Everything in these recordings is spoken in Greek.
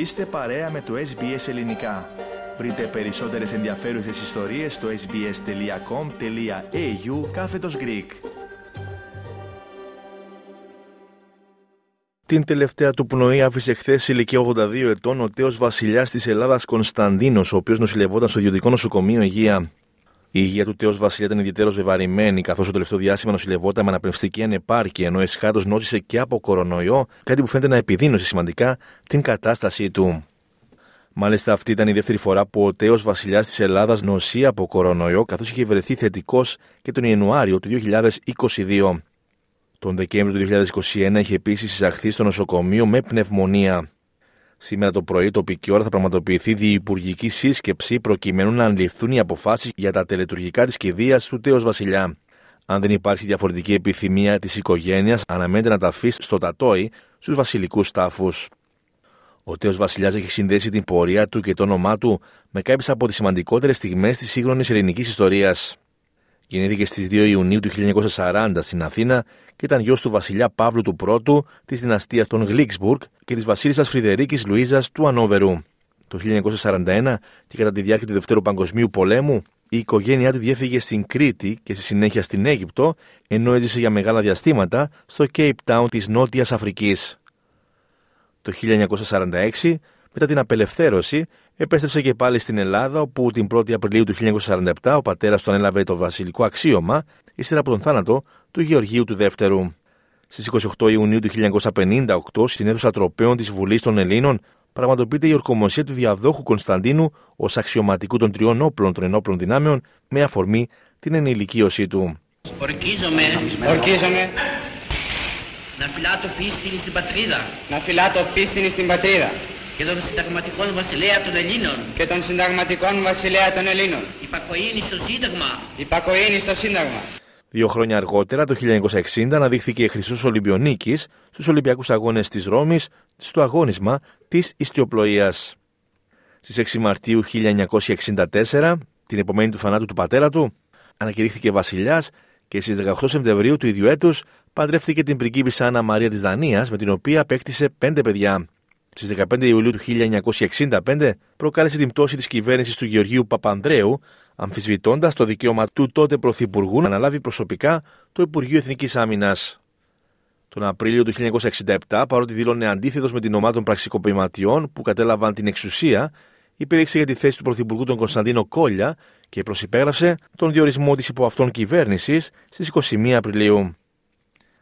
Είστε παρέα με το SBS Ελληνικά. Βρείτε περισσότερες ενδιαφέρουσες ιστορίες στο sbs.com.au κάθετος Greek. Την τελευταία του πνοή άφησε χθες ηλικία 82 ετών ο τέος βασιλιάς της Ελλάδας Κωνσταντίνος, ο οποίος νοσηλευόταν στο ιδιωτικό νοσοκομείο Υγεία. Η υγεία του τέο Βασιλιά ήταν ιδιαίτερως βεβαρημένη, καθώς το τελευταίο διάστημα νοσηλευόταν με αναπνευστική ανεπάρκεια, ενώ εσχάτως νόσησε και από κορονοϊό, κάτι που φαίνεται να επιδίνωσε σημαντικά την κατάστασή του. Μάλιστα, αυτή ήταν η δεύτερη φορά που ο τέο Βασιλιάς της Ελλάδας νοσεί από κορονοϊό, καθώς είχε βρεθεί θετικός και τον Ιανουάριο του 2022. Τον Δεκέμβριο του 2021 είχε επίσης εισαχθεί στο νοσοκομείο με πνευμονία. Σήμερα το πρωί, τοπική ώρα, θα πραγματοποιηθεί διυπουργική σύσκεψη προκειμένου να ανληφθούν οι αποφάσεις για τα τελετουργικά της κηδείας του Τέος Βασιλιά. Αν δεν υπάρχει διαφορετική επιθυμία της οικογένειας, αναμένεται να τα αφήσει στο τατόι στους βασιλικούς τάφους. Ο Τέος Βασιλιάς έχει συνδέσει την πορεία του και το όνομά του με κάποιες από τις σημαντικότερες στιγμές της σύγχρονης ελληνικής ιστορίας. Γεννήθηκε στις 2 Ιουνίου του 1940 στην Αθήνα και ήταν γιος του βασιλιά Παύλου του Πρώτου της δυναστείας των Γλίξμπουργκ και της βασίλισσας Φρυδερίκης Λουίζας του Ανόβερου. Το 1941 και κατά τη διάρκεια του Δευτέρου Παγκοσμίου Πολέμου, η οικογένειά του διέφυγε στην Κρήτη και στη συνέχεια στην Αίγυπτο, ενώ έζησε για μεγάλα διαστήματα στο Cape Town της Νότιας Αφρικής. Το 1946, μετά την απελευθέρωση, επέστρεψε και πάλι στην Ελλάδα, όπου την 1η Απριλίου του 1947 ο πατέρας του ανέλαβε το βασιλικό αξίωμα, ύστερα από τον θάνατο του Γεωργίου του Δεύτερου. Στις 28 Ιουνίου του 1958, στην αίθουσα τροπέων της Βουλής των Ελλήνων, πραγματοποιείται η ορκομοσία του διαδόχου Κωνσταντίνου ως αξιωματικού των τριών όπλων των ενόπλων δυνάμεων με αφορμή την ενηλικίωσή του. Ορκίζομαι, Ορκίζομαι να φυλάτω πίστην στην πατρίδα να φυλάτω πίστην στην πατρίδα και των συνταγματικών βασιλέα των Ελλήνων, και των συνταγματικών βασιλέα των Ελλήνων. υπακοήνη στο Σύνταγμα, Υπακοήνη στο Σύνταγμα. Δύο χρόνια αργότερα, το 1960, αναδείχθηκε Χρυσός Ολυμπιονίκης στους Ολυμπιακούς Αγώνες της Ρώμης στο αγώνισμα της Ιστιοπλοείας. Στις 6 Μαρτίου 1964, την επομένη του θανάτου του πατέρα του, ανακηρύχθηκε βασιλιάς και στις 18 Σεπτεμβρίου του ίδιου έτους παντρεύτηκε την πριγκίπισσα Άννα Μαρία της Δανίας, με την οποία απέκτησε πέντε παιδιά. Στις 15 Ιουλίου του 1965 προκάλεσε την πτώση της κυβέρνησης του Γεωργίου Παπανδρέου, αμφισβητώντας το δικαίωμα του τότε Πρωθυπουργού να αναλάβει προσωπικά το Υπουργείο Εθνικής Άμυνας. Τον Απρίλιο του 1967, παρότι δήλωνε αντίθετος με την ομάδα των πραξικοπηματιών που κατέλαβαν την εξουσία, υπήρξε για τη θέση του Πρωθυπουργού τον Κωνσταντίνο Κόλια και προσυπέγραψε τον διορισμό της υπό αυτόν κυβέρνησης στις 21 Απριλίου.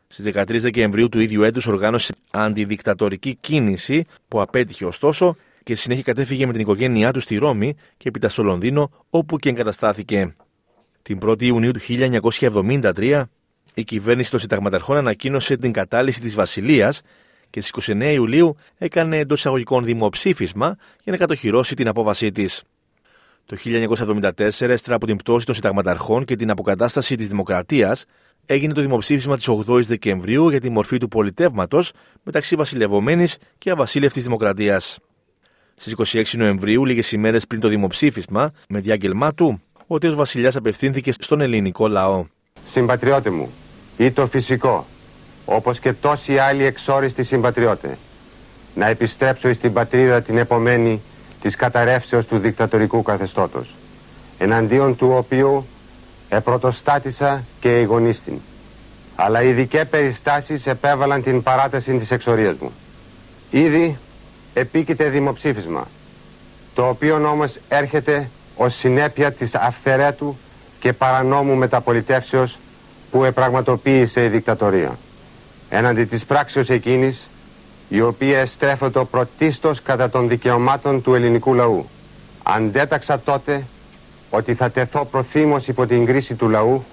Στις 13 Δεκεμβρίου του ίδιου έτους οργάνωσε αντιδικτατορική κίνηση που απέτυχε ωστόσο και στη συνέχεια κατέφυγε με την οικογένειά του στη Ρώμη και έπειτα στο Λονδίνο όπου και εγκαταστάθηκε. Την 1η Ιουνίου του 1973 η κυβέρνηση των συνταγματαρχών ανακοίνωσε την κατάλυση της Βασιλείας και στις 29 Ιουλίου έκανε εντός εισαγωγικών δημοψήφισμα για να κατοχυρώσει την απόβασή της. Το 1974, έστερα από την πτώση των συνταγματαρχών και την αποκατάσταση της δημοκρατίας, έγινε το δημοψήφισμα της 8η Δεκεμβρίου για τη μορφή του πολιτεύματος μεταξύ βασιλευωμένη και αβασίλευτης δημοκρατίας. Στις 26 Νοεμβρίου, λίγες ημέρες πριν το δημοψήφισμα, με διάγγελμά του, ο τέος Βασιλιάς απευθύνθηκε στον ελληνικό λαό. Συμπατριώτε μου, ή το φυσικό, όπως και τόσοι άλλοι εξόριστοι συμπατριώτε, να επιστρέψω στην πατρίδα την επομένη της καταρρεύσεως του δικτατορικού καθεστώτος, εναντίον του οποίου επρωτοστάτησα και εγωνίστην. Αλλά ειδικέ περιστάσεις επέβαλαν την παράταση της εξορίας μου. Ήδη επίκειται δημοψήφισμα, το οποίο όμως έρχεται ως συνέπεια της αυθαιρέτου και παρανόμου μεταπολιτεύσεως που επραγματοποίησε η δικτατορία. Έναντι της πράξεως εκείνης, η οποία στρέφεται πρωτίστως κατά των δικαιωμάτων του ελληνικού λαού. Αντέταξα τότε ότι θα τεθώ προθύμως υπό την κρίση του λαού,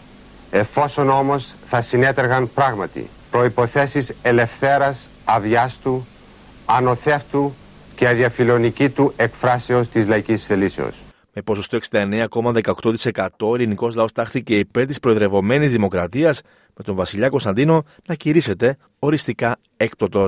εφόσον όμως θα συνέτεργαν πράγματι προϋποθέσεις ελευθέρας, αδιάστου, ανοθεύτου και αδιαφιλονική του εκφράσεως της λαϊκής θελήσεως. Με ποσοστό 69,18% ο ελληνικός λαός τάχθηκε υπέρ της προεδρευομένη δημοκρατίας, με τον Βασιλιά Κωνσταντίνο να κηρύσσεται οριστικά έκπτωτο.